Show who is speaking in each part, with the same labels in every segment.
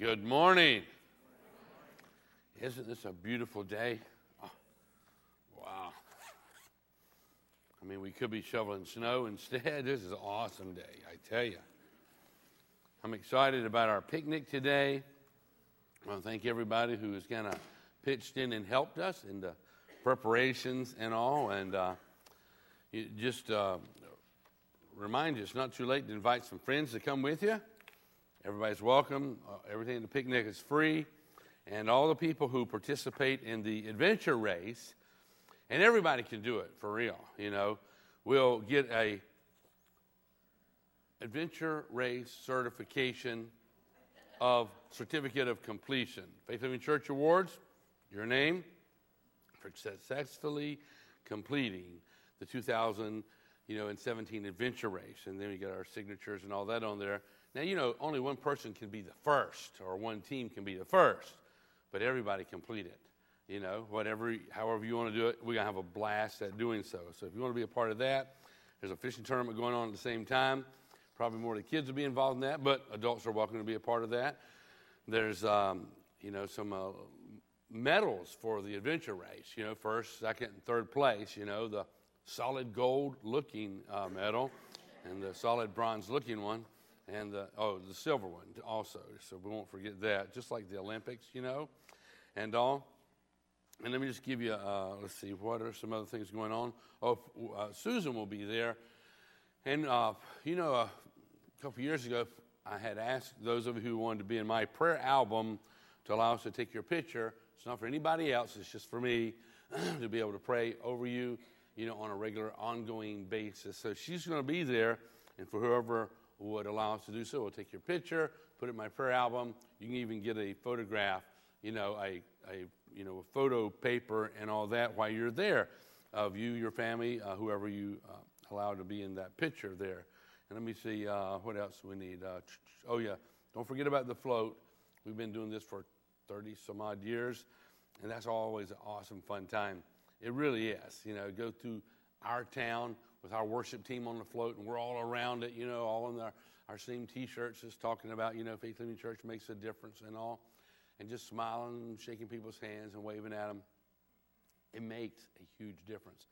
Speaker 1: Good morning. Isn't this a beautiful day? Oh, wow. I mean, we could be shoveling snow instead. This is an awesome day, I tell you. I'm excited about our picnic today. I want to thank everybody who has kind of pitched in and helped us in the preparations and all. And uh, just uh, remind you, it's not too late to invite some friends to come with you. Everybody's welcome. Uh, everything at the picnic is free. And all the people who participate in the adventure race, and everybody can do it for real, you know, will get a adventure race certification of certificate of completion. Faith Living Church Awards, your name for successfully completing the 2000, you know, and 17 adventure race, and then we get our signatures and all that on there. Now, you know, only one person can be the first, or one team can be the first, but everybody complete it. You know, whatever, however you want to do it, we're going to have a blast at doing so. So if you want to be a part of that, there's a fishing tournament going on at the same time. Probably more of the kids will be involved in that, but adults are welcome to be a part of that. There's, um, you know, some uh, medals for the adventure race. You know, first, second, and third place. You know, the solid gold looking uh, medal and the solid bronze looking one and the, oh, the silver one also. So we won't forget that, just like the Olympics, you know, and all. And let me just give you, uh, let's see, what are some other things going on? Oh, uh, Susan will be there. And, uh, you know, a couple years ago, I had asked those of you who wanted to be in my prayer album to allow us to take your picture. It's not for anybody else, it's just for me to be able to pray over you, you know, on a regular, ongoing basis. So she's going to be there, and for whoever would allow us to do so. We'll take your picture, put it in my prayer album. You can even get a photograph, you know, a, a you know, a photo paper and all that while you're there of you, your family, uh, whoever you uh, allow to be in that picture there. And let me see uh, what else we need. Uh, oh, yeah, don't forget about the float. We've been doing this for 30 some odd years, and that's always an awesome, fun time. It really is. You know, go through our town with our worship team on the float, and we're all around it, you know, all in our, our same t shirts, just talking about, you know, Faith Living Church makes a difference and all, and just smiling and shaking people's hands and waving at them. It makes a huge difference.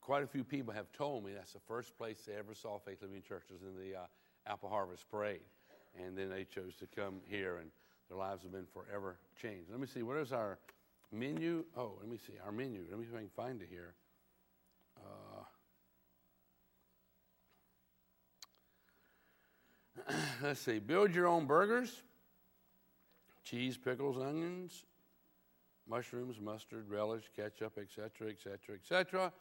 Speaker 1: Quite a few people have told me that's the first place they ever saw Faith Living Church was in the uh, Apple Harvest Parade. And then they chose to come here, and their lives have been forever changed. Let me see, what is our menu? Oh, let me see, our menu. Let me see if I can find it here. let's see, build your own burgers, cheese, pickles, onions, mushrooms, mustard, relish, ketchup, etc., etc., etc.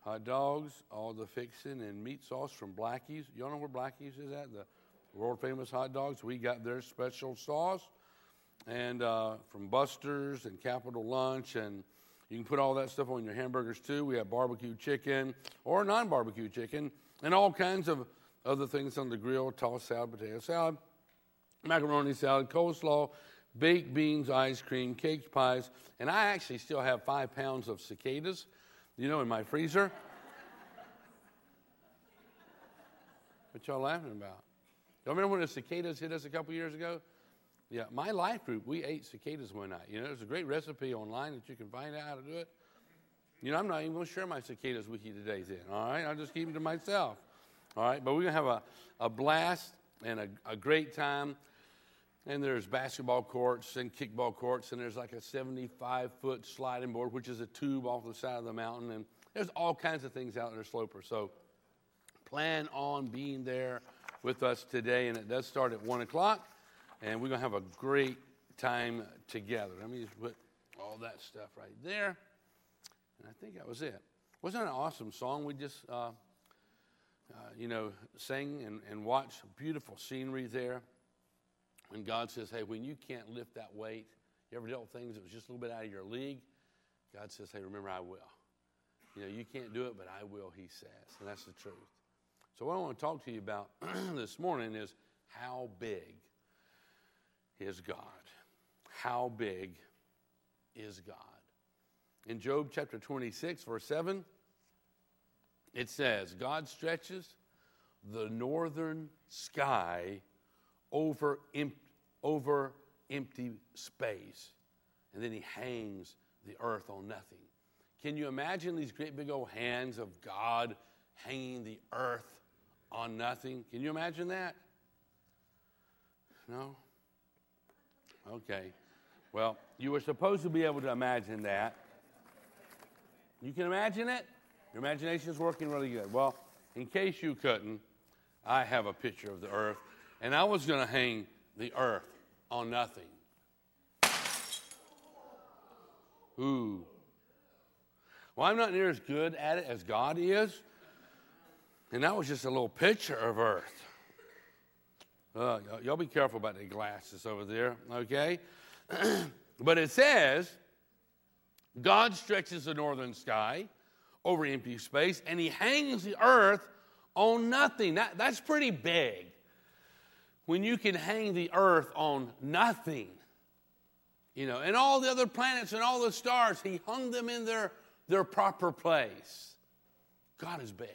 Speaker 1: Hot dogs, all the fixing and meat sauce from Blackie's. Y'all know where Blackie's is at? The world famous hot dogs. We got their special sauce. And uh, from Buster's and Capitol Lunch. And you can put all that stuff on your hamburgers too. We have barbecue chicken or non barbecue chicken and all kinds of other things on the grill tossed salad, potato salad, macaroni salad, coleslaw, baked beans, ice cream, cakes, pies. And I actually still have five pounds of cicadas, you know, in my freezer. what y'all laughing about? Y'all remember when the cicadas hit us a couple years ago? Yeah, my life group, we ate cicadas one night. You know, there's a great recipe online that you can find out how to do it. You know, I'm not even going to share my cicadas with you today, then, all right? I'll just keep them to myself. All right, but we're going to have a, a blast and a, a great time. And there's basketball courts and kickball courts, and there's like a 75 foot sliding board, which is a tube off the side of the mountain. And there's all kinds of things out there, Sloper. So plan on being there with us today. And it does start at 1 o'clock, and we're going to have a great time together. Let me just put all that stuff right there. And I think that was it. Wasn't that an awesome song we just uh, uh, you know, sing and, and watch beautiful scenery there. When God says, hey, when you can't lift that weight, you ever dealt with things that was just a little bit out of your league? God says, hey, remember, I will. You know, you can't do it, but I will, he says. And that's the truth. So, what I want to talk to you about this morning is how big is God? How big is God? In Job chapter 26, verse 7, it says, God stretches the northern sky over over empty space. And then he hangs the earth on nothing. Can you imagine these great big old hands of God hanging the earth on nothing? Can you imagine that? No? Okay. Well, you were supposed to be able to imagine that. You can imagine it? Your imagination is working really good. Well, in case you couldn't, I have a picture of the earth, and I was going to hang the earth on nothing. Ooh. Well, I'm not near as good at it as God is. And that was just a little picture of earth. Uh, y'all be careful about the glasses over there, okay? but it says, God stretches the northern sky over empty space, and he hangs the earth on nothing. That, that's pretty big. When you can hang the earth on nothing, you know, and all the other planets and all the stars, he hung them in their, their proper place. God is big.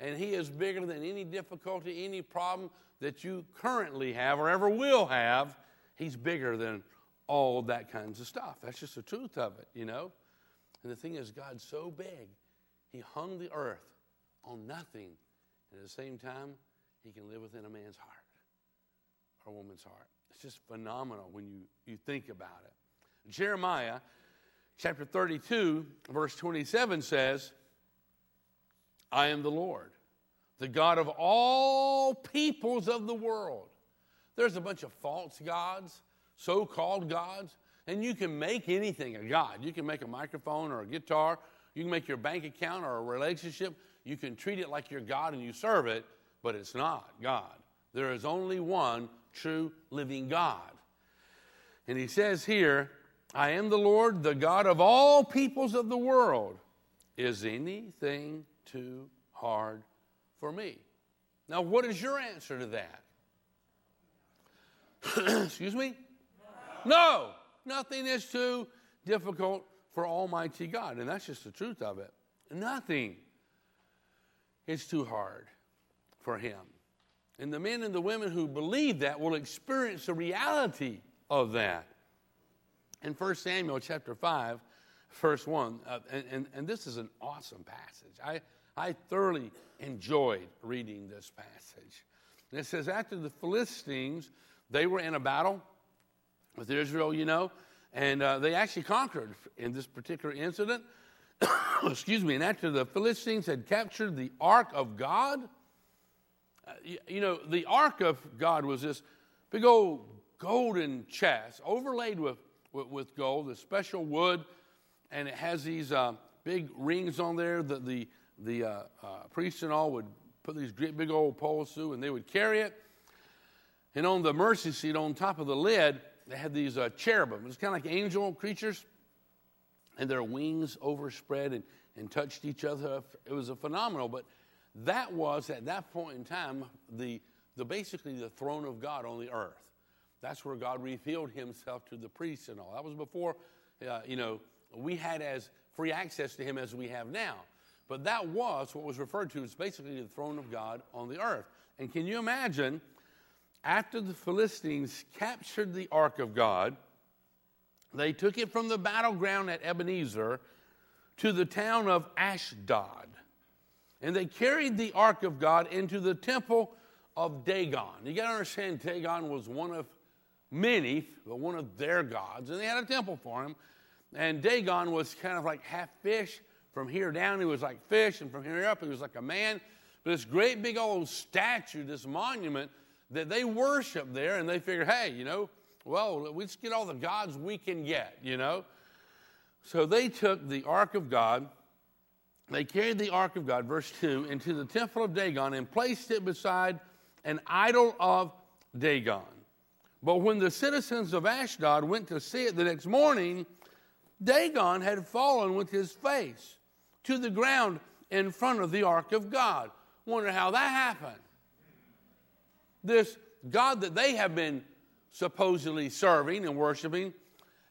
Speaker 1: And he is bigger than any difficulty, any problem that you currently have or ever will have. He's bigger than all that kinds of stuff. That's just the truth of it, you know? And the thing is, God's so big, He hung the earth on nothing. And at the same time, He can live within a man's heart or a woman's heart. It's just phenomenal when you, you think about it. Jeremiah chapter 32, verse 27 says, I am the Lord, the God of all peoples of the world. There's a bunch of false gods, so called gods, and you can make anything a God. You can make a microphone or a guitar, you can make your bank account or a relationship. You can treat it like your God and you serve it, but it's not God. There is only one true living God. And he says here, I am the Lord, the God of all peoples of the world. Is anything too hard for me? Now, what is your answer to that? Excuse me? No. no, nothing is too difficult for Almighty God. And that's just the truth of it. Nothing is too hard for Him. And the men and the women who believe that will experience the reality of that. In 1 Samuel chapter 5, verse 1, uh, and, and, and, this is an awesome passage. I, I thoroughly enjoyed reading this passage. And it says, After the Philistines, they were in a battle with Israel, you know, and uh, they actually conquered in this particular incident. Excuse me. And after the Philistines had captured the ark of God, uh, you, you, know, the ark of God was this big old golden chest overlaid with, with, with gold, a special wood, and it has these uh, big rings on there that the, the uh, uh, priests and all would put these great big old poles through, and they would carry it. And on the mercy seat on top of the lid, they had these uh, cherubim. was kind of like angel creatures, and their wings overspread and, and touched each other. It was a phenomenal, but that was at that point in time the, the basically the throne of God on the earth. That's where God revealed Himself to the priests and all. That was before, uh, you know, we had as free access to Him as we have now. But that was what was referred to as basically the throne of God on the earth. And can you imagine? After the Philistines captured the ark of God, they took it from the battleground at Ebenezer to the town of Ashdod. And they carried the ark of God into the temple of Dagon. You got to understand, Dagon was one of many, but one of their gods, and they had a temple for him. And Dagon was kind of like half fish. From here down, he was like fish, and from here up, he was like a man. But this great big old statue, this monument, that they worship there and they figure, hey, you know, well, we just get all the gods we can get, you know. So they took the ark of God, they carried the ark of God, verse 2, into the temple of Dagon and placed it beside an idol of Dagon. But when the citizens of Ashdod went to see it the next morning, Dagon had fallen with his face to the ground in front of the ark of God. Wonder how that happened this God that they have been supposedly serving and worshiping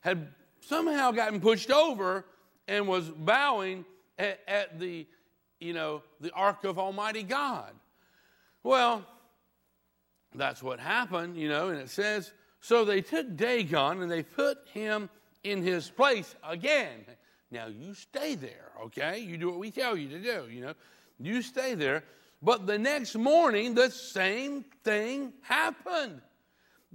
Speaker 1: had somehow gotten pushed over and was bowing at, at the, you know, the ark of Almighty God. Well, that's what happened, you know, and it says So they took Dagon and they put him in his place again. Now you stay there, okay? You do what we tell you to do, you know. You stay there. But the next morning, the same thing happened.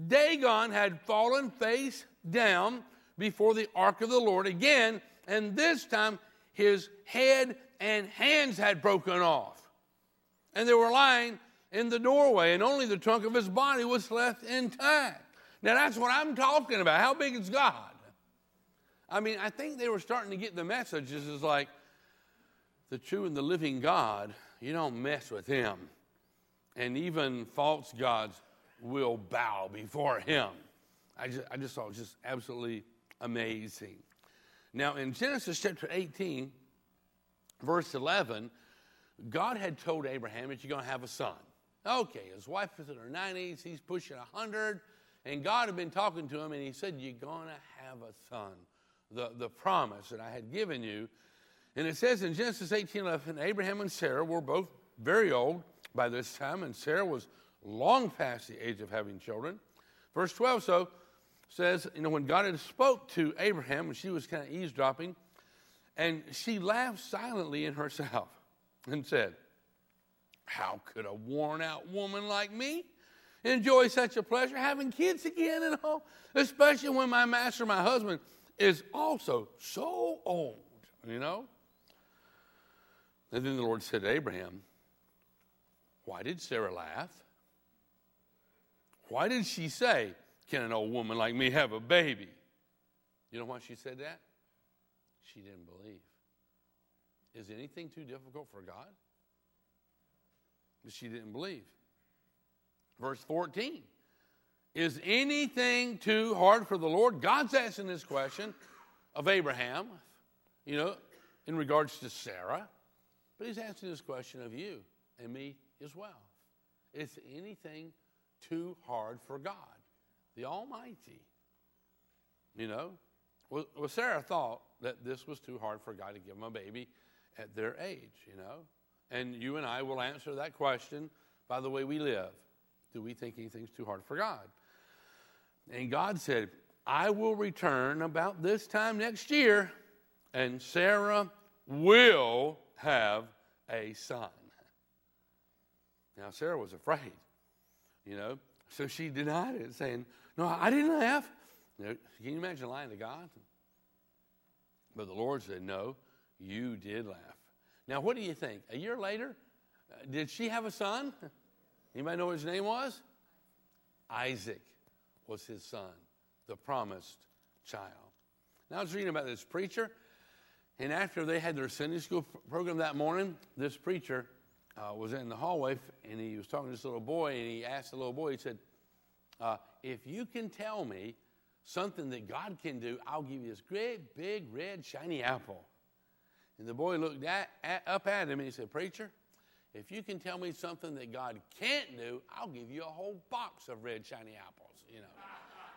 Speaker 1: Dagon had fallen face down before the ark of the Lord again, and this time his head and hands had broken off. And they were lying in the doorway, and only the trunk of his body was left intact. Now, that's what I'm talking about. How big is God? I mean, I think they were starting to get the messages is like the true and the living God, you don't mess with him. And even false gods will bow before him. I just, I just thought it was just absolutely amazing. Now, in Genesis chapter 18, verse 11, God had told Abraham that you're going to have a son. Okay, his wife is in her 90s, he's pushing 100, and God had been talking to him, and he said, You're going to have a son. The, the promise that I had given you. And it says in Genesis 18 11, Abraham and Sarah were both very old by this time, and Sarah was long past the age of having children. Verse 12 so says, you know, when God had spoke to Abraham, and she was kind of eavesdropping, and she laughed silently in herself and said, How could a worn out woman like me enjoy such a pleasure having kids again and all? Especially when my master, my husband, is also so old, you know? And then the Lord said to Abraham, Why did Sarah laugh? Why did she say, Can an old woman like me have a baby? You know why she said that? She didn't believe. Is anything too difficult for God? But she didn't believe. Verse 14 Is anything too hard for the Lord? God's asking this question of Abraham, you know, in regards to Sarah, but he's asking this question of you and me as well. Is anything too hard for God, the Almighty? You know, well, Sarah thought that this was too hard for God to give them a baby at their age, you know. And you and I will answer that question by the way we live. Do we think anything's too hard for God? And God said, I will return about this time next year, and Sarah will have a son. Now, Sarah was afraid, you know, so she denied it, saying, No, I didn't laugh. You know, can you imagine lying to God? But the Lord said, No, you did laugh. Now, what do you think? A year later, uh, did she have a son? Anybody know what his name was? Isaac was his son, the promised child. Now, I was reading about this preacher, and after they had their Sunday school program that morning, this preacher uh, was in the hallway, and he was talking to this little boy, and he asked the little boy, he said, uh, If you can tell me something that God can do, I'll give you this great, big, red, shiny apple. And the boy looked at, at, up at him and he said, Preacher, if you can tell me something that God can't do, I'll give you a whole box of red, shiny apples. You know,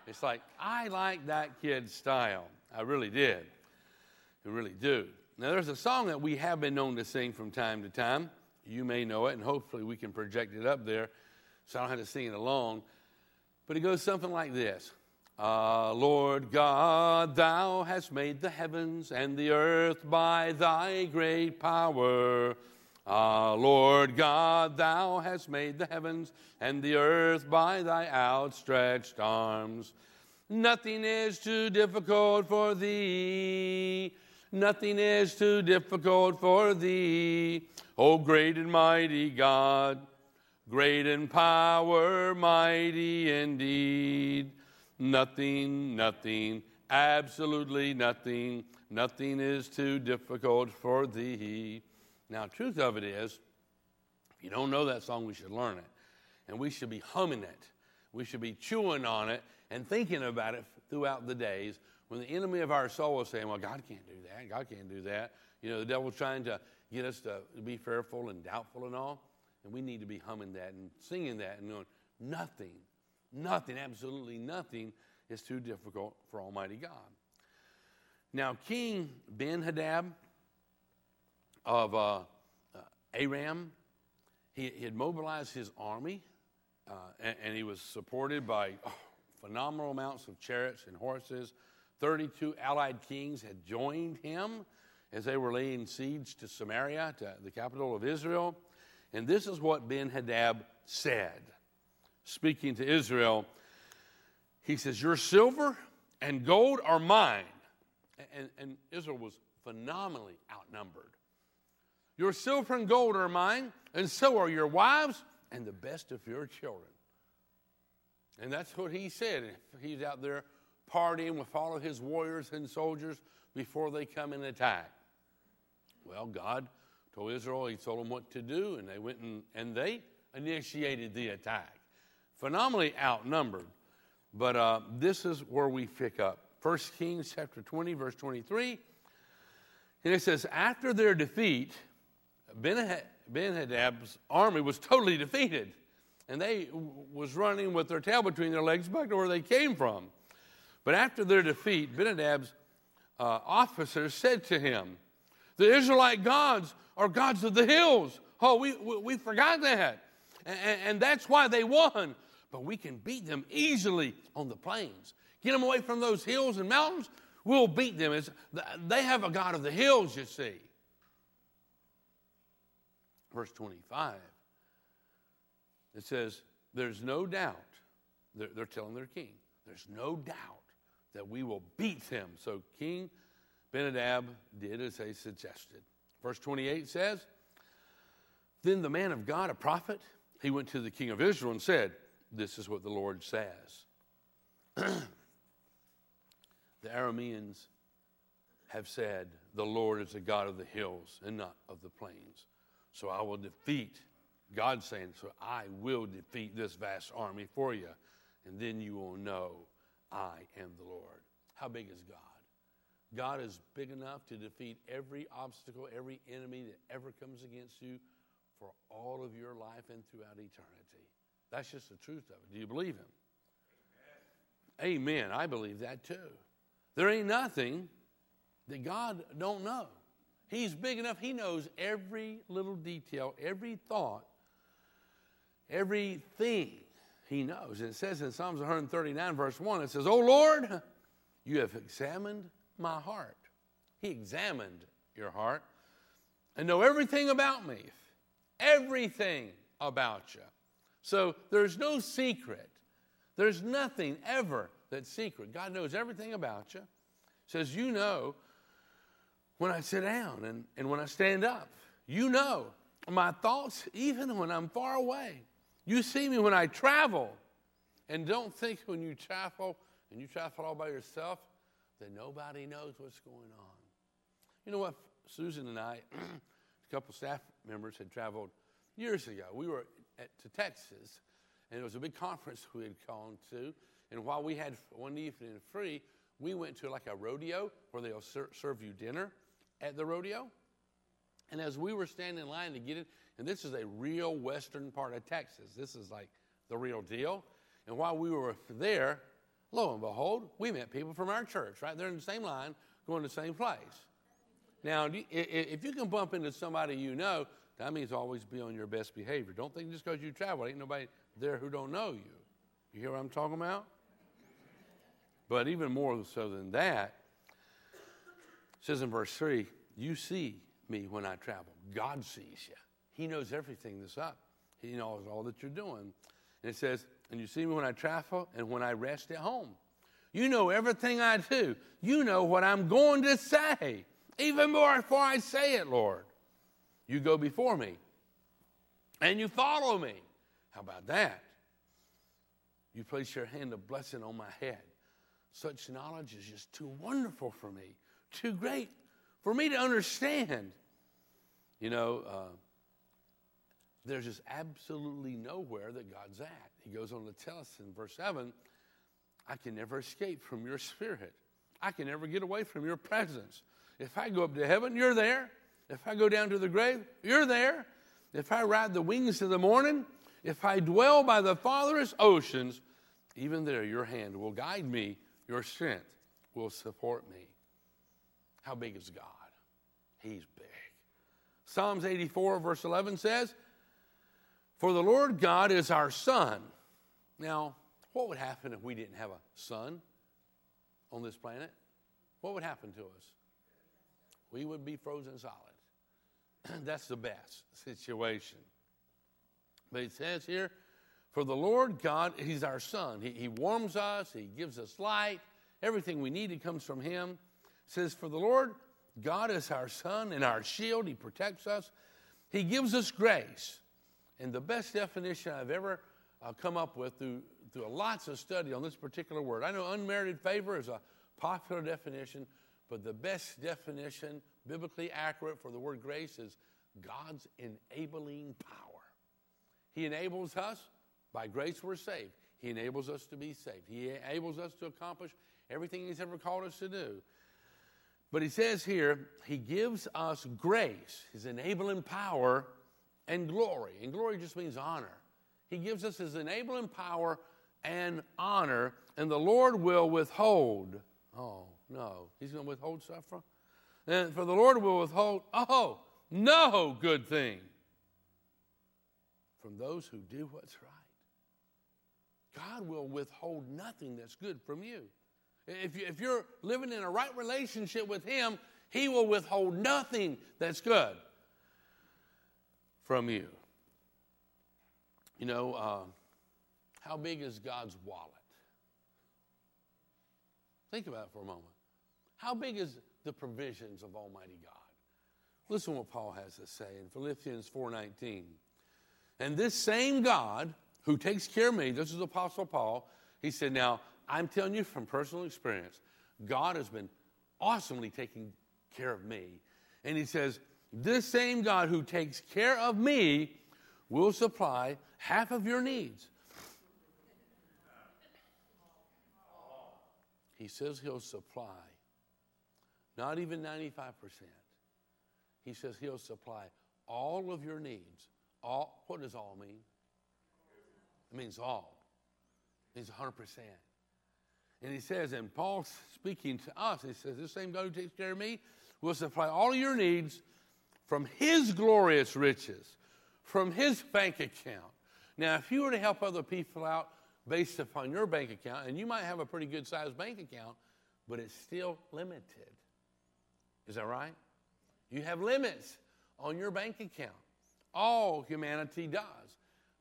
Speaker 1: it's like, I like that kid's style. I really did. I really do. Now, there's a song that we have been known to sing from time to time. You may know it, and hopefully we can project it up there so I don't have to sing it alone. But it goes something like this Ah, Lord God, thou hast made the heavens and the earth by thy great power. Ah, Lord God, thou hast made the heavens and the earth by thy outstretched arms. Nothing is too difficult for thee. Nothing is too difficult for thee. O great and mighty God, great in power, mighty indeed. Nothing, nothing, absolutely nothing, nothing is too difficult for thee. Now, truth of it is, if you don't know that song, we should learn it. And we should be humming it. We should be chewing on it and thinking about it throughout the days when the enemy of our soul is saying, Well, God can't do that. God can't do that. You know, the devil's trying to get us to be fearful and doubtful and all. And we need to be humming that and singing that and going, Nothing Nothing, absolutely nothing is too difficult for Almighty God. Now, King Ben Hadad of uh, uh, Aram, he, he, had mobilized his army, uh, and, and, he was supported by oh, phenomenal amounts of chariots and horses. 32 allied kings had joined him as they were laying siege to Samaria, to the capital of Israel. And this is what Ben Hadad said, speaking to Israel. He says, Your silver and gold are mine. And, and Israel was phenomenally outnumbered. Your silver and gold are mine, and so are your wives and the best of your children. And that's what he said. He's out there partying with all of his warriors and soldiers before they come and attack. Well, God told Israel, He told them what to do, and they went and, and they initiated the attack. Phenomenally outnumbered. But uh, this is where we pick up. 1 Kings chapter 20, verse 23. And it says, After their defeat, Ben Hadad's army was totally defeated. And they was running with their tail between their legs back to where they came from. But after their defeat, Ben Hadad's uh, officers said to him, The Israelite gods are gods of the hills. Oh, we, we, we forgot that. And, and that's why they won. But we can beat them easily on the plains. Get them away from those hills and mountains, we'll beat them. It's, they have a God of the hills, you see. Verse 25, it says, There's no doubt, they're, they're telling their king, there's no doubt that we will beat them. So King Ben-Hadad did as they suggested. Verse 28 says, Then the man of God, a prophet, he went to the king of Israel and said, This is what the Lord says. the Arameans have said, The Lord is the God of the hills and not of the plains. So I will defeat, God saying, So I will defeat this vast army for you, and then you will know I am the Lord. How big is God? God is big enough to defeat every obstacle, every enemy that ever comes against you for all of your life and throughout eternity. That's just the truth of it. Do you believe Him? Amen. Amen. I believe that too. There ain't nothing that God don't know. He's big enough, He knows every little detail, every thought, everything He knows. It says in Psalms 139, verse 1, it says, Oh Lord, you have examined my heart. He examined your heart and know everything about me, everything about you. So there's no secret. There's nothing ever that's secret. God knows everything about you. Says, You know when I sit down and, and when I stand up. You know my thoughts even when I'm far away. You see me when I travel. And don't think when you travel and you travel all by yourself, that nobody knows what's going on. You know what? Susan and I, a couple staff members, had traveled years ago. We were at, to Texas, and it was a big conference we had gone to. And while we had one evening free, we went to like a rodeo where they'll ser- serve you dinner at the rodeo. And as we were standing in line to get it, and this is a real western part of Texas, this is like the real deal. And while we were there, Lo and behold, we met people from our church, right? They're in the same line, going to the same place. Now, if you can bump into somebody you know, that means always be on your best behavior. Don't think just because you travel, ain't nobody there who don't know you. You hear what I'm talking about? But even more so than that, says in verse 3, you see me when I travel. God sees you. He knows everything that's up. He knows all that you're doing. And it says, and you see me when I travel and when I rest at home. You know everything I do. You know what I'm going to say, even more before I say it, Lord. You go before me and you follow me. How about that? You place your hand of blessing on my head. Such knowledge is just too wonderful for me, too great for me to understand. You know, uh, there's just absolutely nowhere that God's at. He goes on to tell us in verse 7 I can never escape from your spirit. I can never get away from your presence. If I go up to heaven, you're there. If I go down to the grave, you're there. If I ride the wings of the morning, if I dwell by the farthest oceans, even there your hand will guide me, your strength will support me. How big is God? He's big. Psalms 84, verse 11 says, For the Lord God is our sun. Now, What would happen if we didn't have a sun on this planet? What would happen to us? We would be frozen solid. That's the best situation. But it says here, for the Lord God, He's our sun. He, he warms us, He gives us light. Everything we need comes from Him. It says, For the Lord God is our sun and our shield. He protects us. He gives us grace. And the best definition I've ever uh, come up with through, through lots of study on this particular word. I know unmerited favor is a popular definition, but the best definition, biblically accurate for the word grace, is God's enabling power. He enables us. By grace, we're saved. He enables us to be saved. He enables us to accomplish everything He's ever called us to do. But He says here, He gives us grace, His enabling power, and glory. And glory just means honor. He gives us His enabling power and honor, and the Lord will withhold. Oh, no. He's going to withhold from? And for the Lord will withhold, oh, no good thing from those who do what's right. God will withhold nothing that's good from you. If, you, if you're living in a right relationship with Him, He will withhold nothing that's good from you. You know, uh, how big is God's wallet? Think about it for a moment. How big is the provisions of Almighty God? Listen what Paul has to say in Philippians 4:19. And this same God who takes care of me, this is Apostle Paul, he said, Now, I'm telling you from personal experience, God has been awesomely taking care of me. And he says, This same God who takes care of me will supply half of your needs. He says he'll supply not even 95%. He says he'll supply all of your needs all, what does all mean? It means all. It means 100%. And he says, and Paul speaking to us, he says, This same God who takes care of me will supply all of your needs from his glorious riches, from his bank account. Now, if you were to help other people out based upon your bank account, and you might have a pretty good sized bank account, but it's still limited. Is that right? You have limits on your bank account. All humanity does.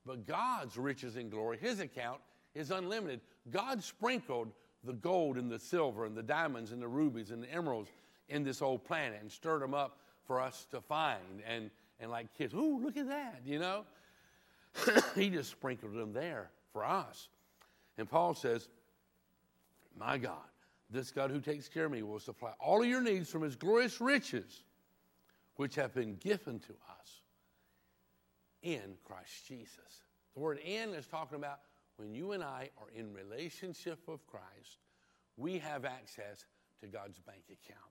Speaker 1: But God's riches and glory, his account, is unlimited. God sprinkled the gold and the silver and the diamonds and the rubies and the emeralds in this old planet and stirred them up for us to find. And, and like kids, ooh, look at that, you know? he just sprinkled them there for us. And Paul says, My God, this God who takes care of me will supply all of your needs from his glorious riches, which have been given to us in Christ Jesus. The word in is talking about when you and I are in relationship with Christ, we have access to God's bank account.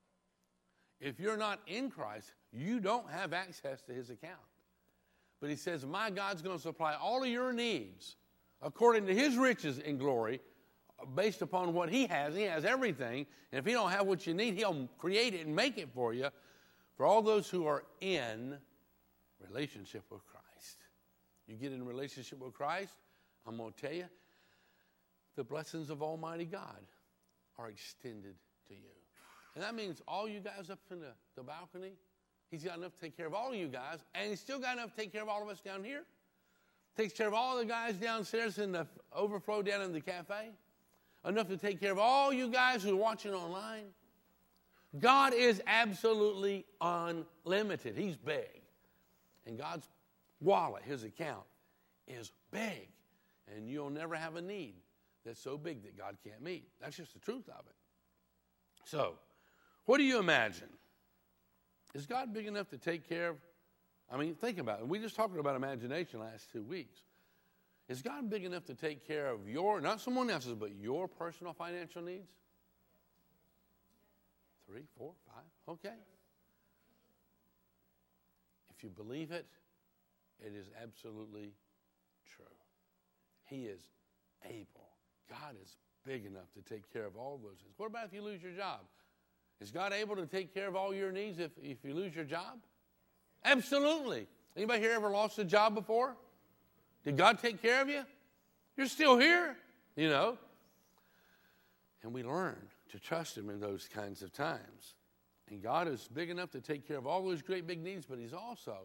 Speaker 1: If you're not in Christ, you don't have access to his account. But he says, My God's going to supply all of your needs according to his riches in glory, based upon what he has. He has everything. And if he don't have what you need, he'll create it and make it for you. For all those who are in relationship with Christ you get in relationship with Christ, I'm going to tell you, the blessings of Almighty God are extended to you. And that means all you guys up in the, the balcony, He's got enough to take care of all you guys, and He's still got enough to take care of all of us down here. Takes care of all the guys downstairs in the overflow down in the cafe. Enough to take care of all you guys who are watching online. God is absolutely unlimited. He's big. And God's wallet, his account, is big. And you'll never have a need that's so big that God can't meet. That's just the truth of it. So, what do you imagine? Is God big enough to take care of? I mean, think about it. We just talked about imagination last two weeks. Is God big enough to take care of your, not someone else's, but your personal financial needs? Three, four, five? Okay. If you believe it, it is absolutely true. He is able. God is big enough to take care of all those things. What about if you lose your job? Is God able to take care of all your needs if, if you lose your job? Absolutely. Anybody here ever lost a job before? Did God take care of you? You're still here. you know? And we learn to trust Him in those kinds of times. And God is big enough to take care of all those great big needs, but He's also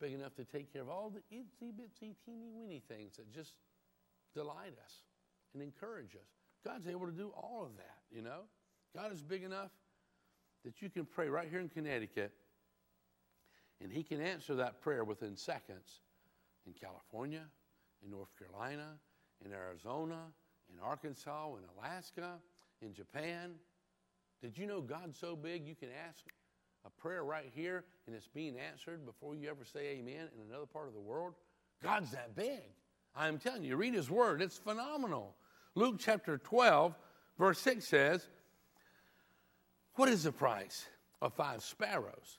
Speaker 1: big enough to take care of all the itsy bitsy teeny weeny things that just delight us and encourage us. God's able to do all of that, you know? God is big enough that you can pray right here in Connecticut and He can answer that prayer within seconds in California, in North Carolina, in Arizona, in Arkansas, in Alaska, in Japan. Did you know God's so big you can ask a prayer right here and it's being answered before you ever say amen in another part of the world? God's that big. I'm telling you, read His Word, it's phenomenal. Luke chapter 12, verse 6 says, What is the price of five sparrows?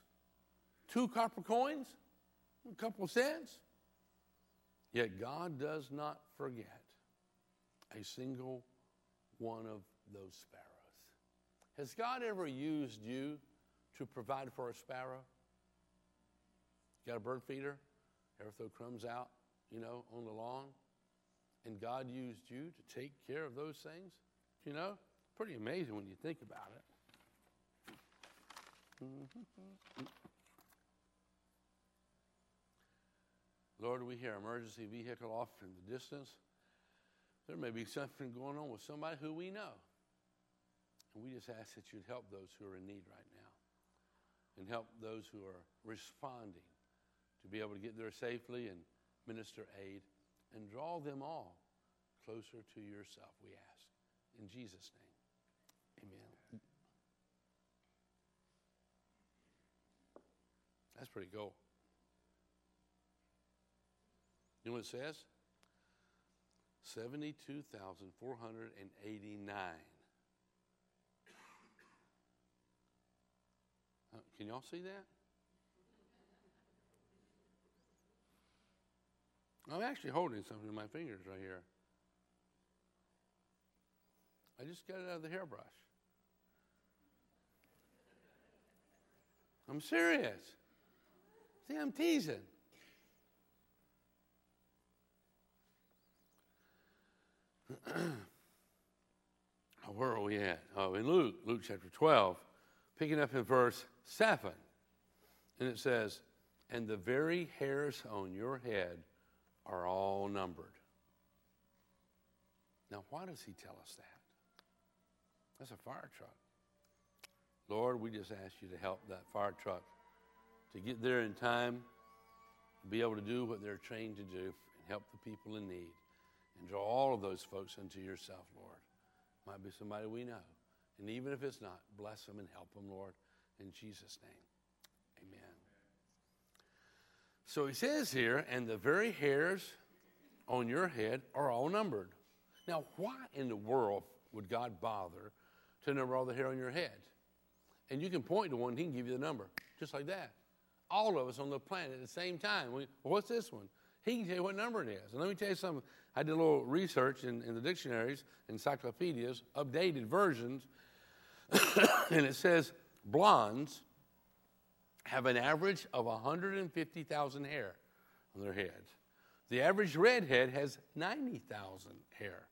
Speaker 1: Two copper coins? A couple cents? Yet God does not forget a single one of those sparrows. Has God ever used you to provide for a sparrow? Got a bird feeder? Ever throw crumbs out, you know, on the lawn? And God used you to take care of those things? You know, pretty amazing when you think about it. Mm-hmm. Lord, we hear emergency vehicle off in the distance. There may be something going on with somebody who we know. And we just ask that you'd help those who are in need right now and help those who are responding to be able to get there safely and minister aid and draw them all closer to yourself, we ask. In Jesus' name, amen. That's pretty cool. You know what it says? 72,489. Uh, can y'all see that? I'm actually holding something in my fingers right here. I just got it out of the hairbrush. I'm serious. See, I'm teasing. Where are we at? Oh, in Luke, Luke chapter 12, picking up in verse 7. And it says, And the very hairs on your head are all numbered. Now, why does he tell us that? That's a fire truck. Lord, we just ask you to help that fire truck to get there in time, to be able to do what they're trained to do, and help the people in need and draw all of those folks unto yourself, Lord. Might be somebody we know. And even if it's not, bless them and help them, Lord, in Jesus' name. Amen. So he says here, and the very hairs on your head are all numbered. Now, why in the world would God bother to number all the hair on your head? And you can point to one, he can give you the number, just like that. All of us on the planet at the same time. well, what's this one? He can tell you what number it is. And let me tell you something. I did a little research in, in the dictionaries, encyclopedias, updated versions, and it says blondes have an average of 150,000 hair on their heads. The average redhead has 90,000 hair.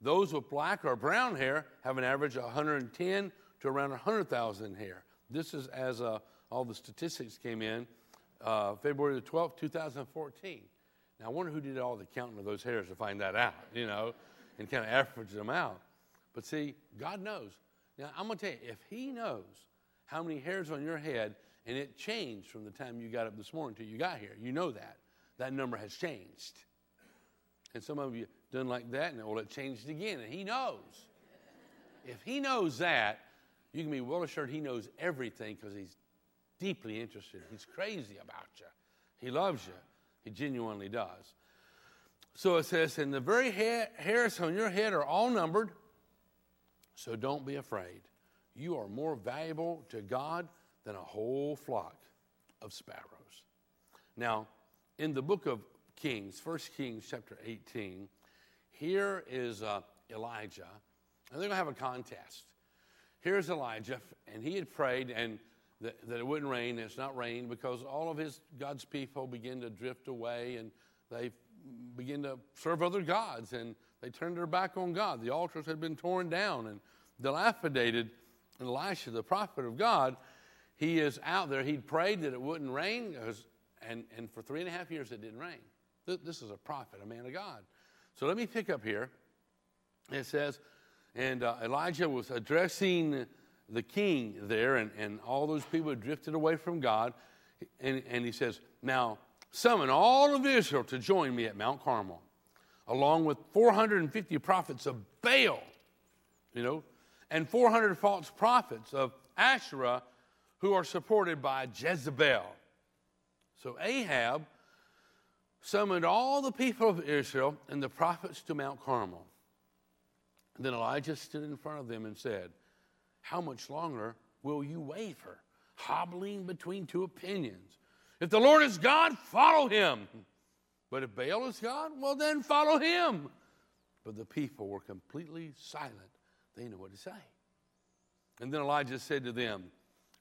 Speaker 1: Those with black or brown hair have an average of 110 to around 100,000 hair. This is as uh, all the statistics came in uh, February the 12th, 2014. Now, I wonder who did all the counting of those hairs to find that out, you know, and kind of average them out. But see, God knows. Now, I'm going to tell you, if He knows how many hairs on your head, and it changed from the time you got up this morning till you got here, you know that. That number has changed. And some of you done like that, and well, it changed again, and He knows. If He knows that, you can be well assured He knows everything because He's deeply interested. He's crazy about you. He loves you. He genuinely does. So it says, and the very ha- hairs on your head are all numbered, so don't be afraid. You are more valuable to God than a whole flock of sparrows. Now, in the book of Kings, 1 Kings chapter 18, here is uh, Elijah, and they're going to have a contest. Here's Elijah, and he had prayed, and that, that it wouldn't rain. It's not rain because all of his God's people begin to drift away and they begin to serve other gods and They turned their back on God. The altars had been torn down and dilapidated. And Elisha, the prophet of God, he is out there. He'd prayed that it wouldn't rain, and, and for three and a half years it didn't rain. This is a prophet, a man of God. So let me pick up here. It says, and uh, Elijah was addressing the king there, and, and all those people had drifted away from God. And, and he says, Now summon all of Israel to join me at Mount Carmel, along with 450 prophets of Baal, you know, and 400 false prophets of Asherah who are supported by Jezebel. So Ahab summoned all the people of Israel and the prophets to Mount Carmel. Then Elijah stood in front of them and said, How much longer will you waver, hobbling between two opinions? If the Lord is God, follow him. But if Baal is God, well, then follow him. But the people were completely silent. They knew what to say. And then Elijah said to them,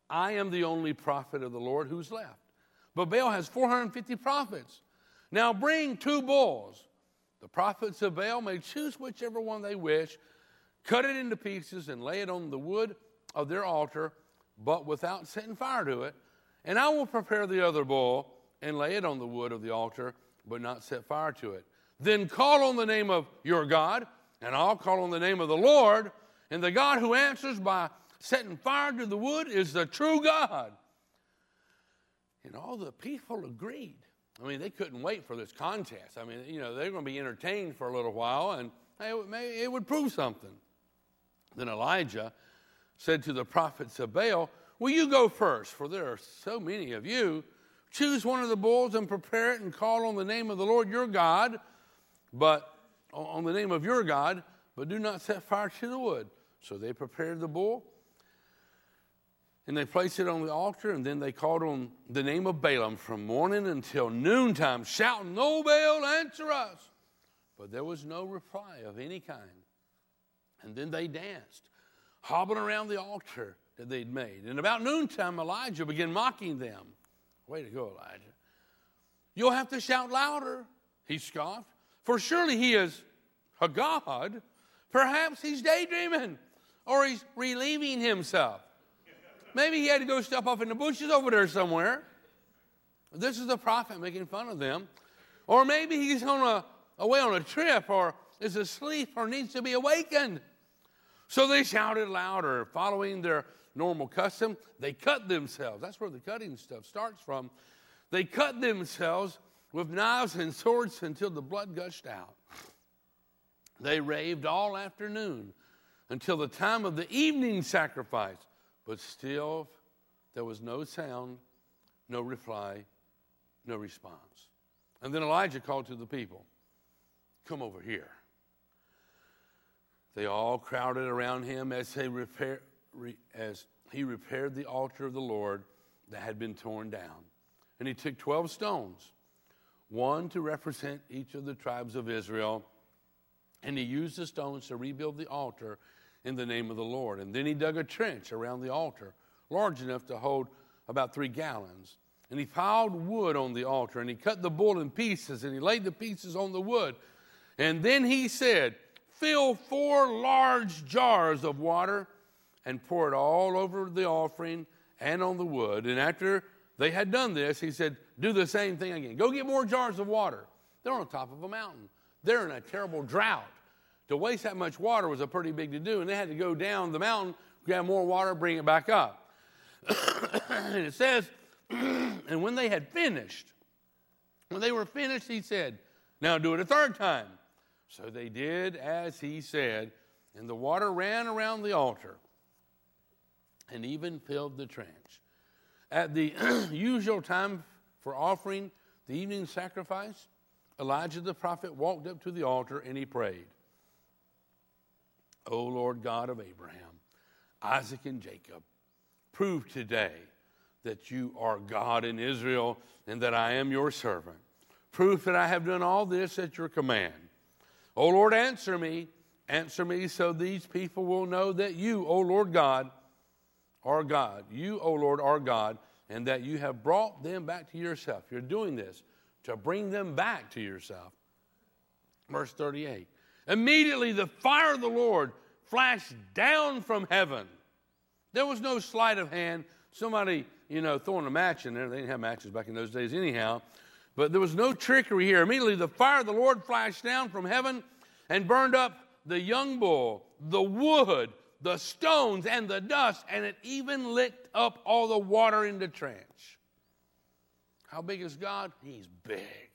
Speaker 1: I am the only prophet of the Lord who's left. But Baal has 450 prophets. Now bring two bulls. The prophets of Baal may choose whichever one they wish, cut it into pieces, and lay it on the wood of their altar, but without setting fire to it. And I will prepare the other bull and lay it on the wood of the altar, but not set fire to it. Then call on the name of your God, and I'll call on the name of the Lord, and the God who answers by setting fire to the wood is the true God. And all the people agreed. I mean, they couldn't wait for this contest. I mean, you know, they're going to be entertained for a little while, and it would prove something. Then Elijah said to the prophets of Baal, Will you go first? For there are so many of you. Choose one of the bulls and prepare it and call on the name of the Lord your God, but on the name of your God, but do not set fire to the wood. So they prepared the bull and they placed it on the altar, and then they called on the name of Balaam from morning until noontime, shouting, No Baal, answer us. But there was no reply of any kind. And then they danced, hobbling around the altar that they'd made. And about noontime, Elijah began mocking them. Way to go, Elijah. You'll have to shout louder, he scoffed, for surely he is a God. Perhaps he's daydreaming or he's relieving himself. Maybe he had to go step off in the bushes over there somewhere. This is the prophet making fun of them. Or maybe he's on a, away on a trip or is asleep or needs to be awakened. So they shouted louder, following their normal custom. They cut themselves. That's where the cutting stuff starts from. They cut themselves with knives and swords until the blood gushed out. They raved all afternoon until the time of the evening sacrifice. But still, there was no sound, no reply, no response. And then Elijah called to the people, Come over here. They all crowded around him as, repair, re, as he repaired the altar of the Lord that had been torn down. And he took 12 stones, one to represent each of the tribes of Israel, and he used the stones to rebuild the altar in the name of the Lord. And then he dug a trench around the altar, large enough to hold about three gallons. And he piled wood on the altar, and he cut the bull in pieces, and he laid the pieces on the wood. And then he said, Fill four large jars of water and pour it all over the offering and on the wood. And after they had done this, he said, Do the same thing again. Go get more jars of water. They're on top of a mountain, they're in a terrible drought to waste that much water was a pretty big to do, and they had to go down the mountain, grab more water, bring it back up. and it says, and when they had finished, when they were finished, he said, Now do it a third time. So they did as he said, and the water ran around the altar and even filled the trench. At the usual time for offering the evening sacrifice, Elijah the prophet walked up to the altar and he prayed. O Lord God of Abraham, Isaac, and Jacob, prove today that you are God in Israel and that I am your servant. Proof that I have done all this at your command. O Lord, answer me. Answer me so these people will know that you, O Lord God, are God. You, O Lord, are God, and that you have brought them back to yourself. You're doing this to bring them back to yourself. Verse 38. Immediately, the fire of the Lord flashed down from heaven. There was no sleight of hand. Somebody, you know, throwing a match in there. They didn't have matches back in those days, anyhow. But there was no trickery here. Immediately, the fire of the Lord flashed down from heaven and burned up the young bull, the wood, the stones, and the dust, and it even licked up all the water in the trench. How big is God? He's big.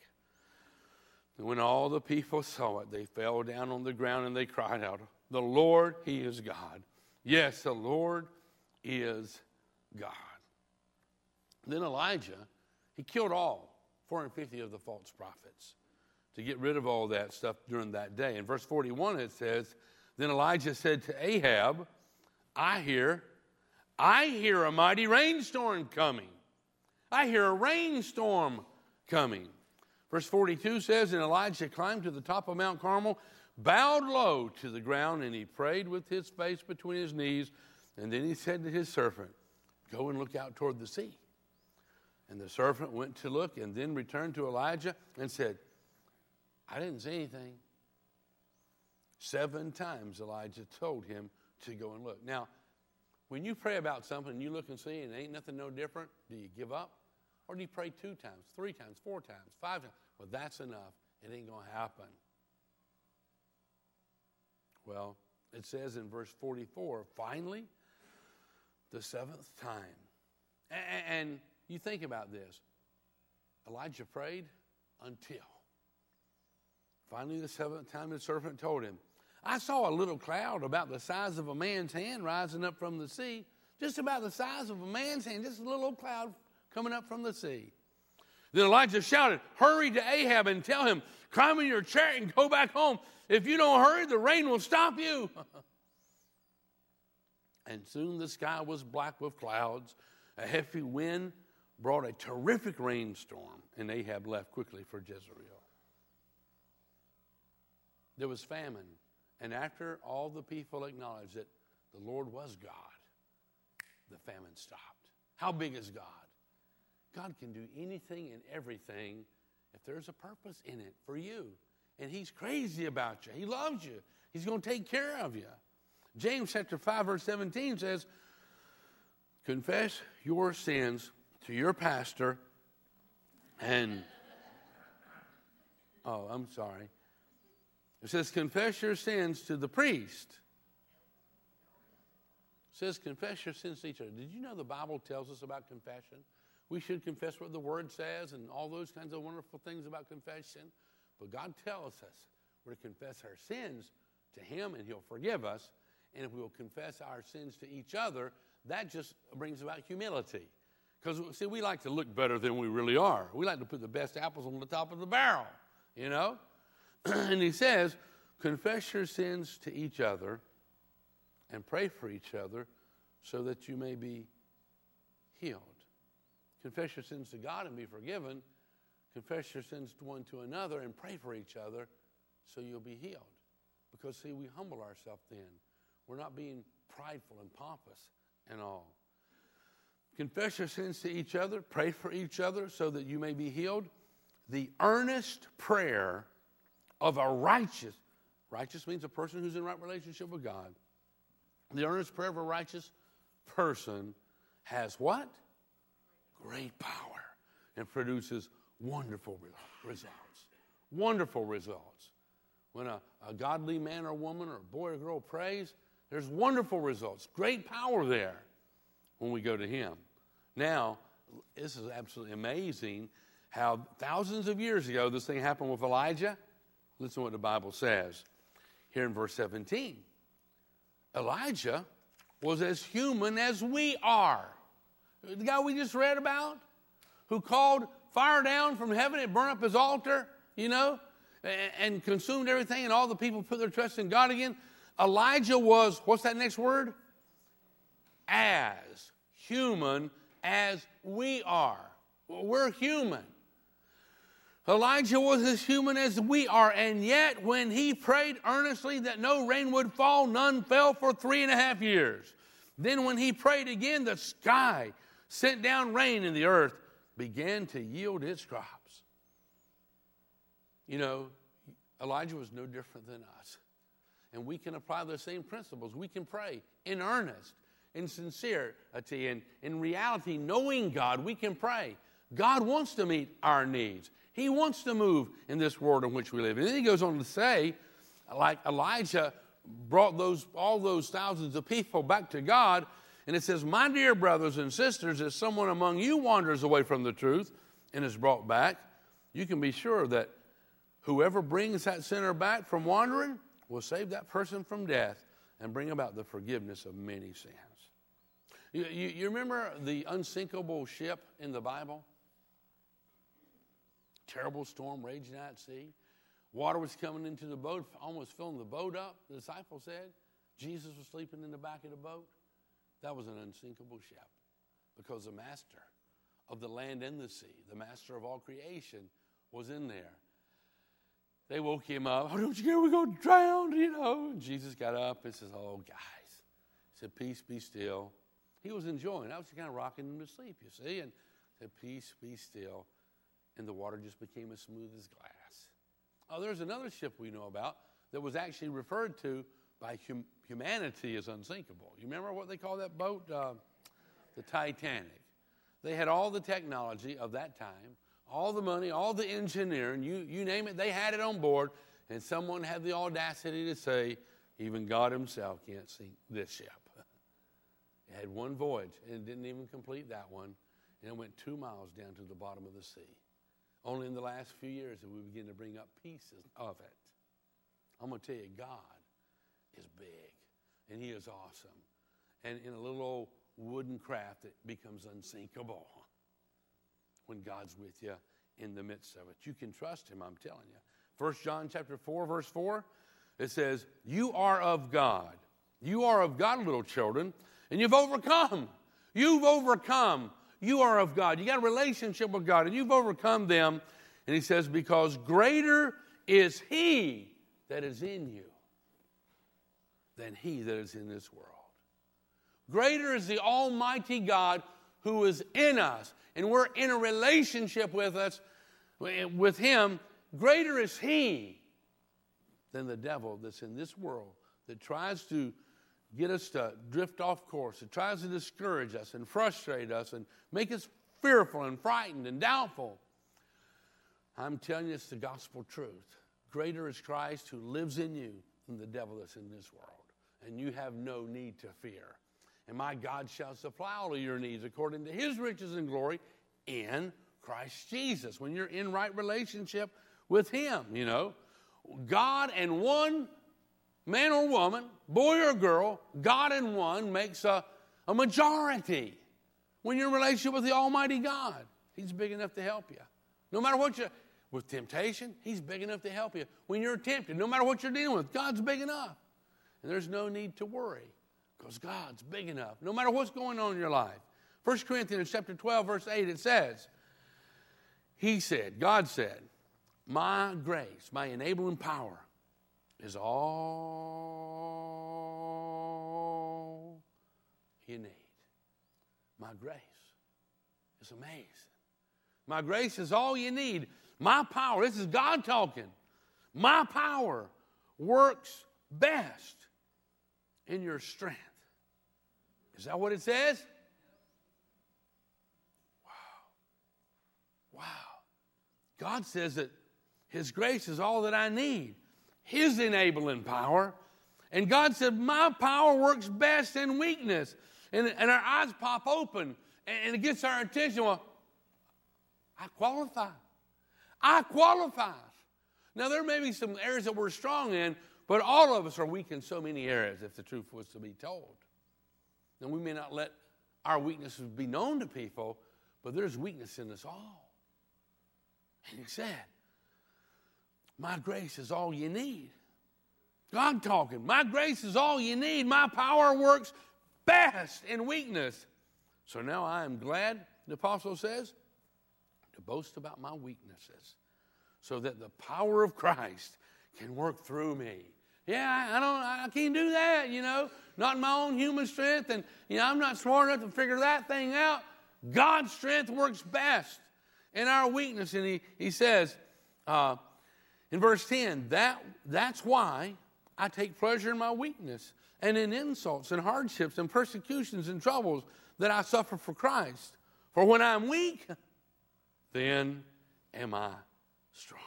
Speaker 1: And when all the people saw it, they fell down on the ground and they cried out, The Lord, He is God. Yes, the Lord is God. Then Elijah, he killed all 450 of the false prophets to get rid of all that stuff during that day. In verse 41, it says, Then Elijah said to Ahab, I hear, I hear a mighty rainstorm coming. I hear a rainstorm coming. Verse 42 says, And Elijah climbed to the top of Mount Carmel, bowed low to the ground, and he prayed with his face between his knees. And then he said to his servant, Go and look out toward the sea. And the servant went to look and then returned to Elijah and said, I didn't see anything. Seven times Elijah told him to go and look. Now, when you pray about something and you look and see and ain't nothing no different, do you give up? Or do you pray two times, three times, four times, five times? Well, that's enough. It ain't going to happen. Well, it says in verse 44 finally, the seventh time. And you think about this Elijah prayed until. Finally, the seventh time, the servant told him, I saw a little cloud about the size of a man's hand rising up from the sea, just about the size of a man's hand, just a little cloud coming up from the sea. Then Elijah shouted, Hurry to Ahab and tell him, Climb in your chariot and go back home. If you don't hurry, the rain will stop you. and soon the sky was black with clouds. A heavy wind brought a terrific rainstorm, and Ahab left quickly for Jezreel. There was famine, and after all the people acknowledged that the Lord was God, the famine stopped. How big is God? God can do anything and everything if there's a purpose in it for you. And He's crazy about you. He loves you. He's going to take care of you. James chapter 5, verse 17 says, Confess your sins to your pastor and, oh, I'm sorry. It says, Confess your sins to the priest. It says, Confess your sins to each other. Did you know the Bible tells us about confession? We should confess what the Word says and all those kinds of wonderful things about confession. But God tells us we're to confess our sins to Him and He'll forgive us. And if we will confess our sins to each other, that just brings about humility. Because, see, we like to look better than we really are. We like to put the best apples on the top of the barrel, you know? and He says, confess your sins to each other and pray for each other so that you may be healed. Confess your sins to God and be forgiven. Confess your sins to one to another and pray for each other so you'll be healed. Because, see, we humble ourselves then. We're not being prideful and pompous and all. Confess your sins to each other, pray for each other so that you may be healed. The earnest prayer of a righteous, righteous means a person who's in right relationship with God. The earnest prayer of a righteous person has what? great power and produces wonderful results. Wonderful results. When a, a godly man or woman or boy or girl prays, there's wonderful results, great power there when we go to Him. Now, this is absolutely amazing how thousands of years ago this thing happened with Elijah. Listen to what the Bible says here in verse 17. Elijah was as human as we are. The guy we just read about, who called fire down from heaven and burned up his altar, you know, and, and consumed everything, and all the people put their trust in God again. Elijah was, what's that next word? As human as we are. We're human. Elijah was as human as we are, and yet when he prayed earnestly that no rain would fall, none fell for three and a half years. Then, when he prayed again, the sky sent down rain and the earth began to yield its crops. You know, Elijah was no different than us. and we can apply those same principles. We can pray in earnest, in sincerity, uh, and in reality, knowing God, we can pray. God wants to meet our needs. He wants to move in this world in which we live. And then he goes on to say, like Elijah brought those, all those thousands of people back to God, and it says, My dear brothers and sisters, if someone among you wanders away from the truth and is brought back, you can be sure that whoever brings that sinner back from wandering will save that person from death and bring about the forgiveness of many sins. You, you, you remember the unsinkable ship in the Bible? Terrible storm raging out at sea. Water was coming into the boat, almost filling the boat up, the disciples said. Jesus was sleeping in the back of the boat. That was an unsinkable ship because the master of the land and the sea, the master of all creation, was in there. They woke him up. Oh, don't you care? We're going to drown, you know. And Jesus got up and says, Oh, guys. He said, Peace, be still. He was enjoying. I was kind of rocking him to sleep, you see, and said, Peace, be still. And the water just became as smooth as glass. Oh, there's another ship we know about that was actually referred to by hum- humanity as unsinkable. You remember what they call that boat? Uh, the Titanic. They had all the technology of that time, all the money, all the engineering, you, you name it, they had it on board, and someone had the audacity to say, even God Himself can't sink this ship. It had one voyage, and it didn't even complete that one, and it went two miles down to the bottom of the sea. Only in the last few years have we begin to bring up pieces of it. I'm going to tell you, God is big, and He is awesome. And in a little old wooden craft, it becomes unsinkable when God's with you in the midst of it. You can trust Him, I'm telling you. First John chapter 4, verse 4, it says, You are of God. You are of God, little children, and you've overcome. You've overcome. You are of God. You got a relationship with God, and you've overcome them. And he says, Because greater is He that is in you than He that is in this world. Greater is the Almighty God who is in us, and we're in a relationship with us, with Him. Greater is He than the devil that's in this world that tries to get us to drift off course. It tries to discourage us and frustrate us and make us fearful and frightened and doubtful. I'm telling you, it's the gospel truth. Greater is Christ who lives in you than the devil that's in this world. And you have no need to fear. And my God shall supply all of your needs according to his riches and glory in Christ Jesus. When you're in right relationship with him, you know, God and one man or woman, boy or girl, God in one makes a, a majority. When you're in relationship with the Almighty God, He's big enough to help you. No matter what you with temptation, He's big enough to help you. When you're tempted, no matter what you're dealing with, God's big enough. And there's no need to worry because God's big enough, no matter what's going on in your life. 1 Corinthians chapter 12, verse 8, it says, He said, God said, My grace, my enabling power is all you need. My grace is amazing. My grace is all you need. My power, this is God talking. My power works best in your strength. Is that what it says? Wow. Wow. God says that His grace is all that I need. His enabling power. And God said, My power works best in weakness. And, and our eyes pop open and, and it gets our attention. Well, I qualify. I qualify. Now, there may be some areas that we're strong in, but all of us are weak in so many areas, if the truth was to be told. And we may not let our weaknesses be known to people, but there's weakness in us all. And he said, my grace is all you need. God talking. My grace is all you need. My power works best in weakness. So now I am glad, the apostle says, to boast about my weaknesses so that the power of Christ can work through me. Yeah, I don't I can't do that, you know. Not in my own human strength, and you know, I'm not smart enough to figure that thing out. God's strength works best in our weakness. And he, he says, uh, in verse 10, that, that's why I take pleasure in my weakness and in insults and hardships and persecutions and troubles that I suffer for Christ. For when I'm weak, then am I strong.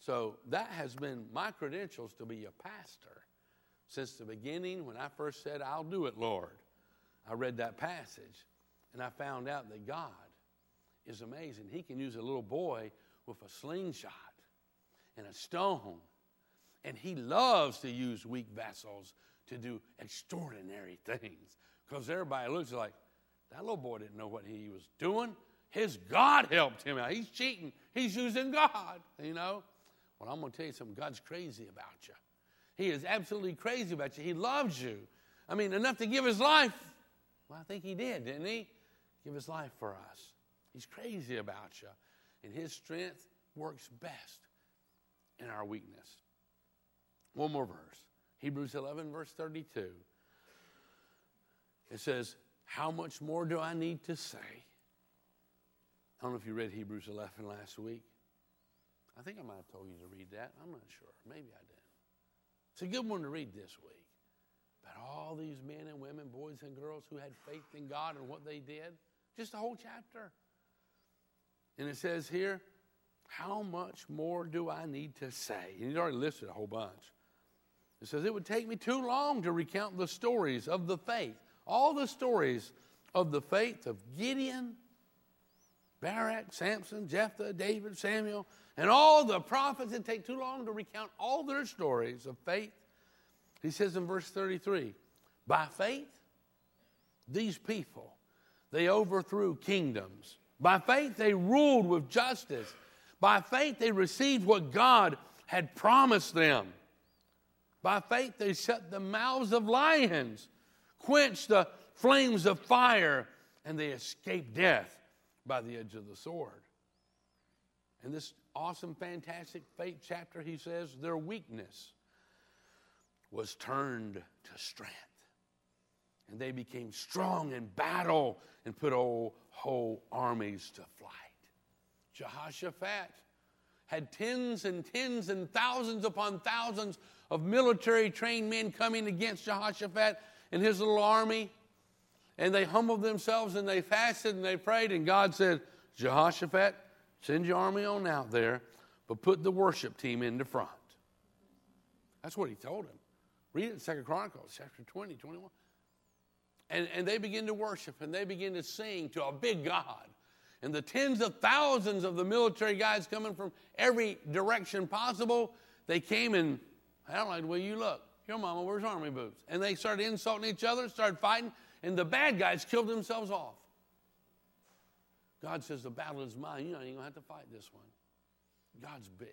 Speaker 1: So that has been my credentials to be a pastor since the beginning when I first said, I'll do it, Lord. I read that passage and I found out that God is amazing. He can use a little boy with a slingshot and a stone, and He loves to use weak vessels to do extraordinary things because everybody looks like that little boy didn't know what he was doing. His God helped him out. He's cheating. He's using God, you know. Well, I'm going to tell you something. God's crazy about you. He is absolutely crazy about you. He loves you. I mean, enough to give his life. Well, I think he did, didn't he? Give his life for us. He's crazy about you. And his strength works best in our weakness. One more verse Hebrews 11, verse 32. It says, How much more do I need to say? I don't know if you read Hebrews 11 last week. I think I might have told you to read that. I'm not sure. Maybe I didn't. It's a good one to read this week. But all these men and women, boys and girls who had faith in God and what they did, just a whole chapter. And it says here, how much more do I need to say? And he's already listed a whole bunch. It says, it would take me too long to recount the stories of the faith, all the stories of the faith of Gideon, Barak, Samson, Jephthah, David, Samuel, and all the prophets. It'd take too long to recount all their stories of faith. He says in verse 33 By faith, these people, they overthrew kingdoms. By faith, they ruled with justice. By faith, they received what God had promised them. By faith, they shut the mouths of lions, quenched the flames of fire, and they escaped death by the edge of the sword. In this awesome, fantastic faith chapter, he says their weakness was turned to strength. And they became strong in battle and put whole, whole armies to flight. Jehoshaphat had tens and tens and thousands upon thousands of military trained men coming against Jehoshaphat and his little army and they humbled themselves and they fasted and they prayed. And God said, Jehoshaphat, send your army on out there, but put the worship team in the front. That's what he told him. Read it in Second Chronicles, chapter 20, 21. And, and they begin to worship and they begin to sing to a big God. And the tens of thousands of the military guys coming from every direction possible, they came and, I don't like the way you look. Your mama wears army boots. And they started insulting each other, started fighting and the bad guys killed themselves off. God says, The battle is mine. You're not even going to have to fight this one. God's big.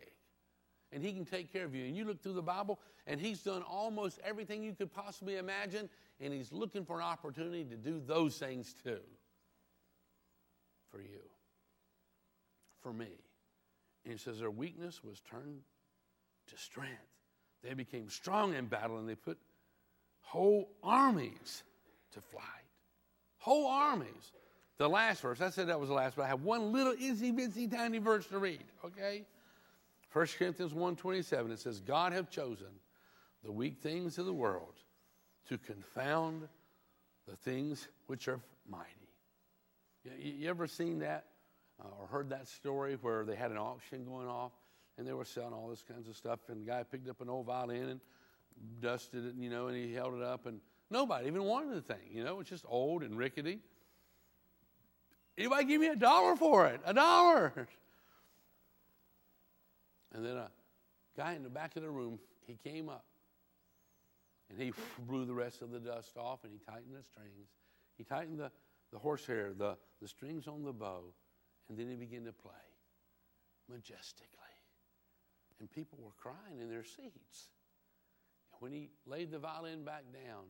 Speaker 1: And He can take care of you. And you look through the Bible, and He's done almost everything you could possibly imagine, and He's looking for an opportunity to do those things too. For you. For me. And He says, Their weakness was turned to strength. They became strong in battle, and they put whole armies to flight. Whole armies. The last verse, I said that was the last, but I have one little itsy bitsy tiny verse to read, okay? 1 Corinthians 1.27, it says, God have chosen the weak things of the world to confound the things which are mighty. You, you ever seen that uh, or heard that story where they had an auction going off and they were selling all this kinds of stuff and the guy picked up an old violin and dusted it, you know, and he held it up and Nobody even wanted the thing. You know, it's just old and rickety. Anybody give me a dollar for it? A dollar. And then a guy in the back of the room, he came up and he blew the rest of the dust off and he tightened the strings. He tightened the, the horsehair, the, the strings on the bow, and then he began to play majestically. And people were crying in their seats. And when he laid the violin back down,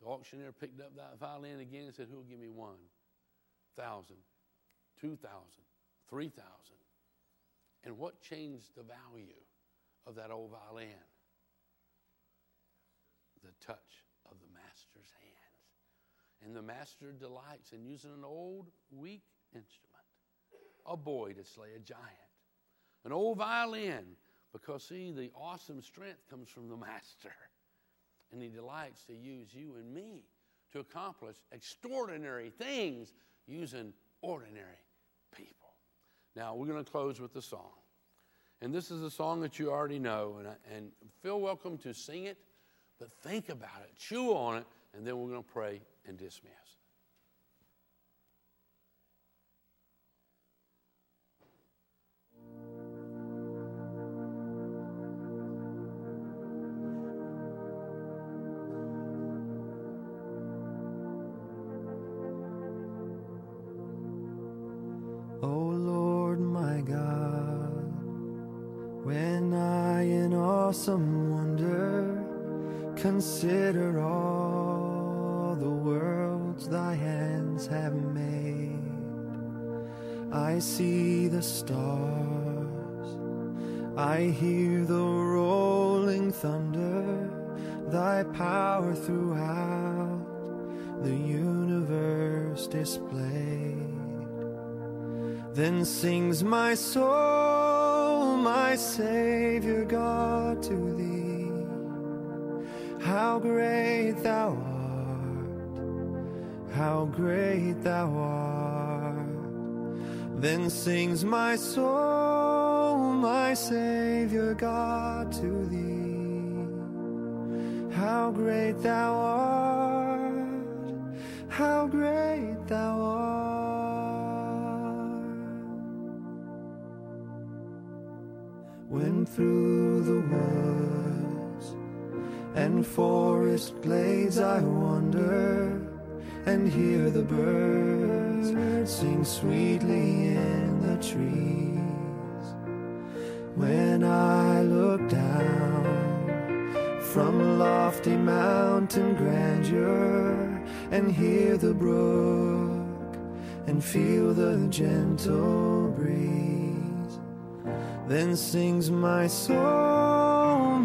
Speaker 1: the auctioneer picked up that violin again and said, Who'll give me one? Thousand, two thousand, three thousand. And what changed the value of that old violin? The touch of the master's hands. And the master delights in using an old, weak instrument, a boy to slay a giant, an old violin Because, see, the awesome strength comes from the Master. And He delights to use you and me to accomplish extraordinary things using ordinary people. Now, we're going to close with a song. And this is a song that you already know, and, and feel welcome to sing it, but think about it, chew on it, and then we're going to pray and dismiss.
Speaker 2: How great thou art, how great thou art. Then sings my soul, my Savior God, to thee. How great thou art, how great thou art. when through the woods and forest glades I wander and hear the birds sing sweetly in the trees. When I look down from lofty mountain grandeur and hear the brook and feel the gentle breeze. Then sings my soul,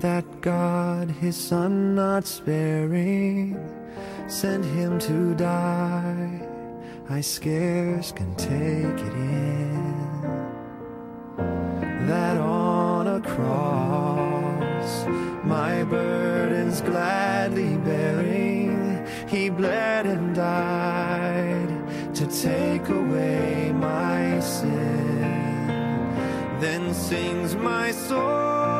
Speaker 2: That God, his Son not sparing, sent him to die. I scarce can take it in that on a cross, my burdens gladly bearing, he bled and died to take away my sin. Then sings my soul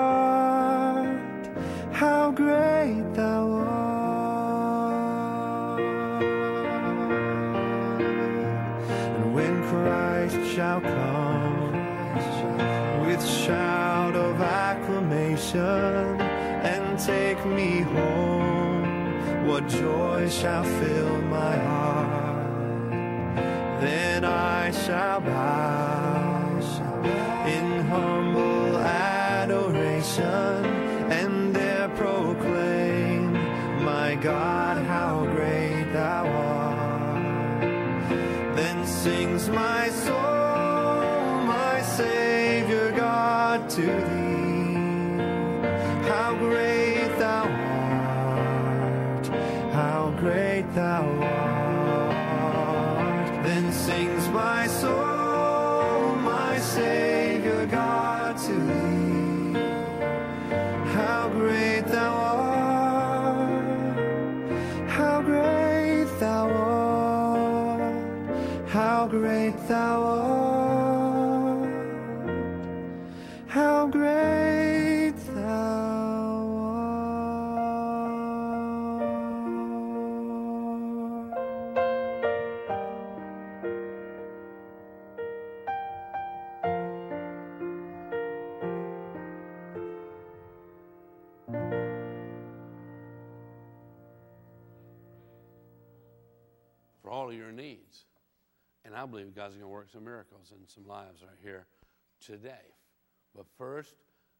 Speaker 2: Joy shall fill my heart? Then I shall bow
Speaker 1: I believe God's going to work some miracles in some lives right here today. But first,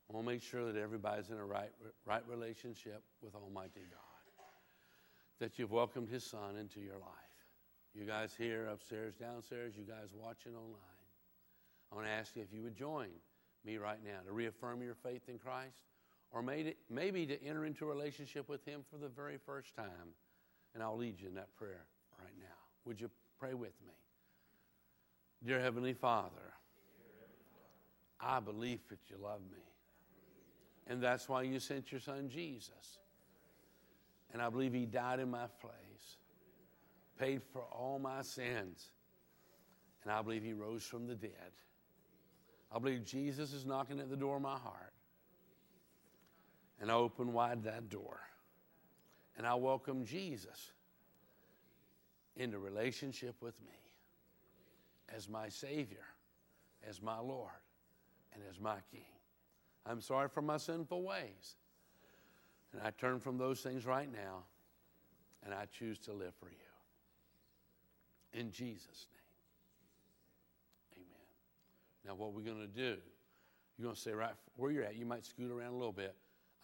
Speaker 1: I want to make sure that everybody's in a right, right relationship with Almighty God, that you've welcomed His Son into your life. You guys here, upstairs, downstairs, you guys watching online, I want to ask you if you would join me right now to reaffirm your faith in Christ or maybe to enter into a relationship with Him for the very first time. And I'll lead you in that prayer right now. Would you pray with me? Dear Heavenly Father, I believe that you love me. And that's why you sent your son Jesus. And I believe he died in my place, paid for all my sins. And I believe he rose from the dead. I believe Jesus is knocking at the door of my heart. And I open wide that door. And I welcome Jesus into relationship with me as my Savior, as my Lord, and as my King. I'm sorry for my sinful ways. And I turn from those things right now, and I choose to live for you. In Jesus' name. Amen. Now, what we're going to do, you're going to say right where you're at, you might scoot around a little bit.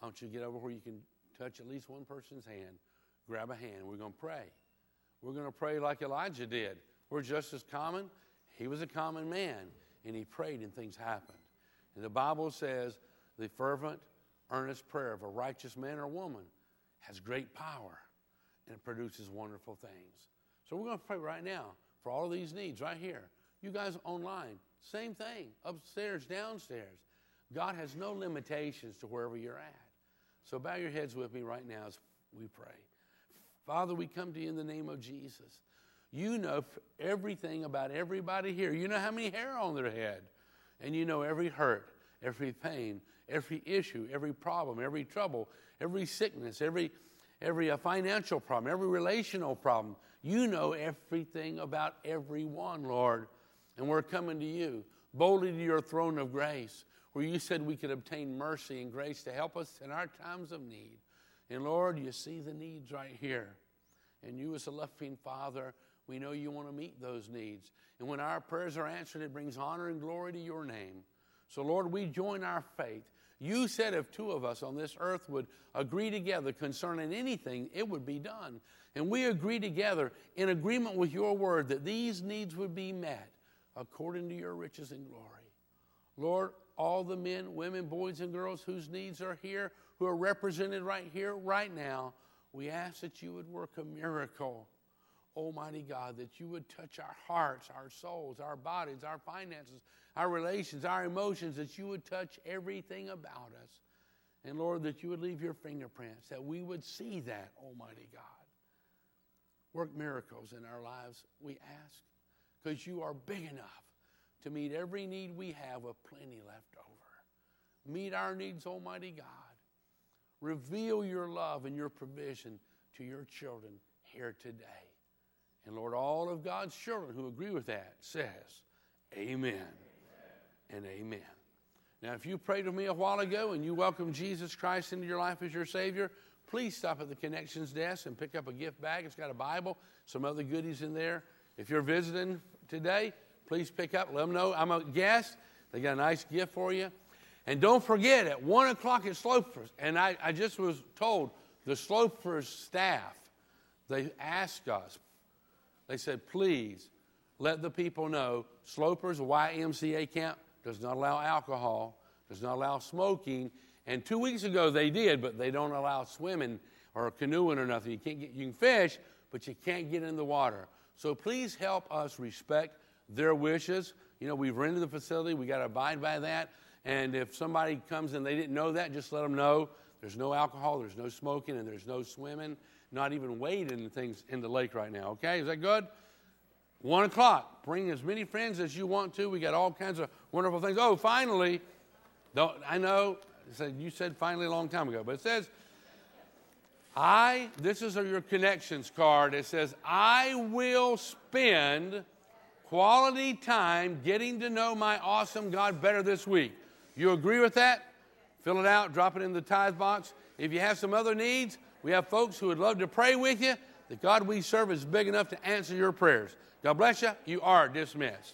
Speaker 1: I want you to get over where you can touch at least one person's hand. Grab a hand. We're going to pray. We're going to pray like Elijah did. We're just as common. He was a common man, and he prayed, and things happened. And the Bible says the fervent, earnest prayer of a righteous man or woman has great power, and it produces wonderful things. So we're going to pray right now for all of these needs right here. You guys online, same thing, upstairs, downstairs. God has no limitations to wherever you're at. So bow your heads with me right now as we pray. Father, we come to you in the name of Jesus. You know everything about everybody here. You know how many hair on their head. And you know every hurt, every pain, every issue, every problem, every trouble, every sickness, every, every uh, financial problem, every relational problem. You know everything about everyone, Lord. And we're coming to you, boldly to your throne of grace, where you said we could obtain mercy and grace to help us in our times of need. And Lord, you see the needs right here. And you, as a loving Father, we know you want to meet those needs. And when our prayers are answered, it brings honor and glory to your name. So, Lord, we join our faith. You said if two of us on this earth would agree together concerning anything, it would be done. And we agree together in agreement with your word that these needs would be met according to your riches and glory. Lord, all the men, women, boys, and girls whose needs are here, who are represented right here, right now, we ask that you would work a miracle Almighty God, that you would touch our hearts, our souls, our bodies, our finances, our relations, our emotions, that you would touch everything about us. And Lord, that you would leave your fingerprints, that we would see that, Almighty God. Work miracles in our lives, we ask, because you are big enough to meet every need we have with plenty left over. Meet our needs, Almighty God. Reveal your love and your provision to your children here today. And Lord, all of God's children who agree with that says, Amen, amen. and amen. Now, if you prayed with me a while ago and you welcome Jesus Christ into your life as your Savior, please stop at the connections desk and pick up a gift bag. It's got a Bible, some other goodies in there. If you're visiting today, please pick up. Let them know I'm a guest. They got a nice gift for you. And don't forget, at 1 o'clock at Slopers, and I, I just was told the Slopers staff, they asked us, they said, please let the people know Slopers YMCA camp does not allow alcohol, does not allow smoking. And two weeks ago they did, but they don't allow swimming or canoeing or nothing. You, can't get, you can fish, but you can't get in the water. So please help us respect their wishes. You know, we've rented the facility, we got to abide by that. And if somebody comes and they didn't know that, just let them know there's no alcohol, there's no smoking, and there's no swimming not even wading the things in the lake right now. Okay, is that good? One o'clock. Bring as many friends as you want to. We got all kinds of wonderful things. Oh, finally, I know you said finally a long time ago, but it says, I, this is your connections card. It says, I will spend quality time getting to know my awesome God better this week. You agree with that? Fill it out, drop it in the tithe box. If you have some other needs, we have folks who would love to pray with you. The God we serve is big enough to answer your prayers. God bless you. You are dismissed.